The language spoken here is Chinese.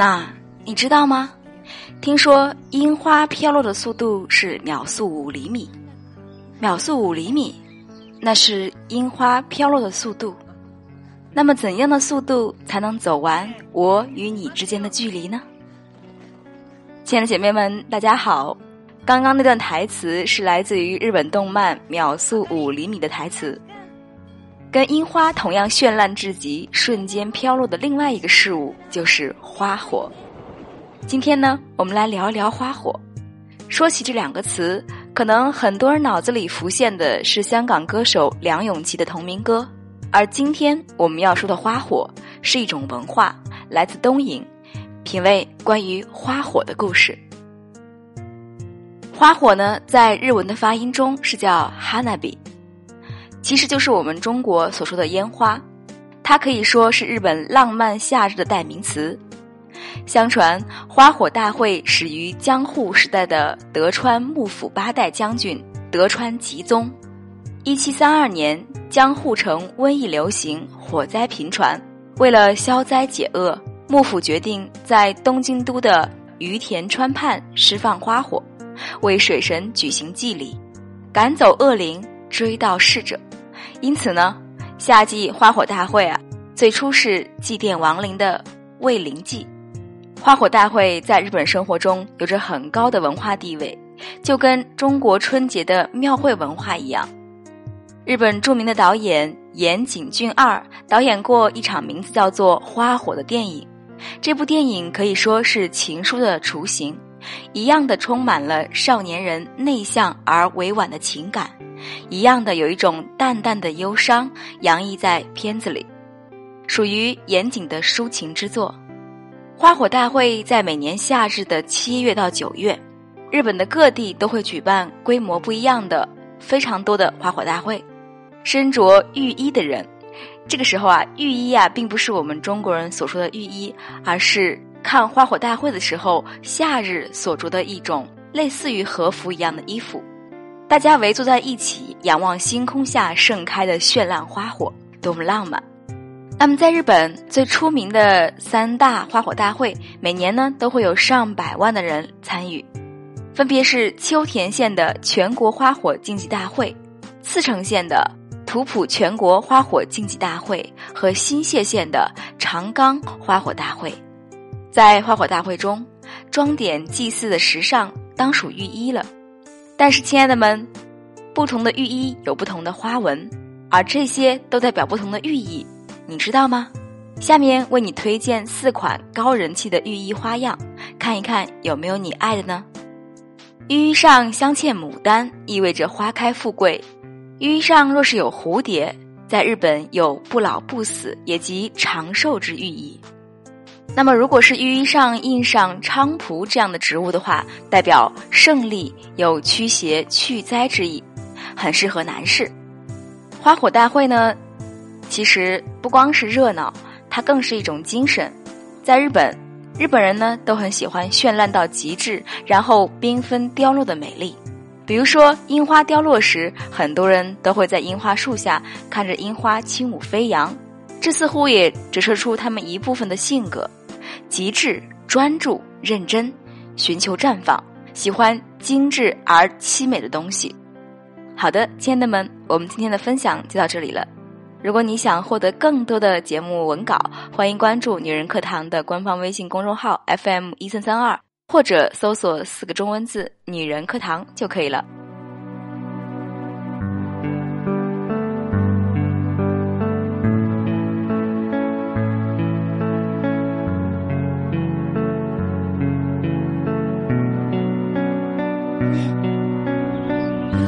那你知道吗？听说樱花飘落的速度是秒速五厘米，秒速五厘米，那是樱花飘落的速度。那么，怎样的速度才能走完我与你之间的距离呢？亲爱的姐妹们，大家好。刚刚那段台词是来自于日本动漫《秒速五厘米》的台词。跟樱花同样绚烂至极、瞬间飘落的另外一个事物就是花火。今天呢，我们来聊一聊花火。说起这两个词，可能很多人脑子里浮现的是香港歌手梁咏琪的同名歌。而今天我们要说的花火是一种文化，来自东瀛，品味关于花火的故事。花火呢，在日文的发音中是叫 hanabi，其实就是我们中国所说的烟花。它可以说是日本浪漫夏日的代名词。相传，花火大会始于江户时代的德川幕府八代将军德川吉宗。一七三二年，江户城瘟疫流行，火灾频传。为了消灾解厄，幕府决定在东京都的于田川畔释放花火。为水神举行祭礼，赶走恶灵，追悼逝者。因此呢，夏季花火大会啊，最初是祭奠亡灵的慰灵祭。花火大会在日本生活中有着很高的文化地位，就跟中国春节的庙会文化一样。日本著名的导演岩井俊二导演过一场名字叫做《花火》的电影，这部电影可以说是情书的雏形。一样的充满了少年人内向而委婉的情感，一样的有一种淡淡的忧伤洋溢在片子里，属于严谨的抒情之作。花火大会在每年夏日的七月到九月，日本的各地都会举办规模不一样的非常多的花火大会。身着浴衣的人，这个时候啊，浴衣啊并不是我们中国人所说的浴衣，而是。看花火大会的时候，夏日所着的一种类似于和服一样的衣服，大家围坐在一起，仰望星空下盛开的绚烂花火，多么浪漫！那么，在日本最出名的三大花火大会，每年呢都会有上百万的人参与，分别是秋田县的全国花火竞技大会、茨城县的土浦全国花火竞技大会和新泻县的长冈花火大会。在花火大会中，装点祭祀的时尚当属浴衣了。但是，亲爱的们，不同的浴衣有不同的花纹，而这些都代表不同的寓意，你知道吗？下面为你推荐四款高人气的浴衣花样，看一看有没有你爱的呢？浴衣上镶嵌牡丹，意味着花开富贵；浴衣上若是有蝴蝶，在日本有不老不死，也即长寿之寓意。那么，如果是浴衣上印上菖蒲这样的植物的话，代表胜利，有驱邪去灾之意，很适合男士。花火大会呢，其实不光是热闹，它更是一种精神。在日本，日本人呢都很喜欢绚烂到极致，然后缤纷凋落的美丽。比如说，樱花凋落时，很多人都会在樱花树下看着樱花轻舞飞扬，这似乎也折射出他们一部分的性格。极致、专注、认真，寻求绽放，喜欢精致而凄美的东西。好的，亲爱的们，我们今天的分享就到这里了。如果你想获得更多的节目文稿，欢迎关注女人课堂的官方微信公众号 FM 一三三二，或者搜索四个中文字“女人课堂”就可以了。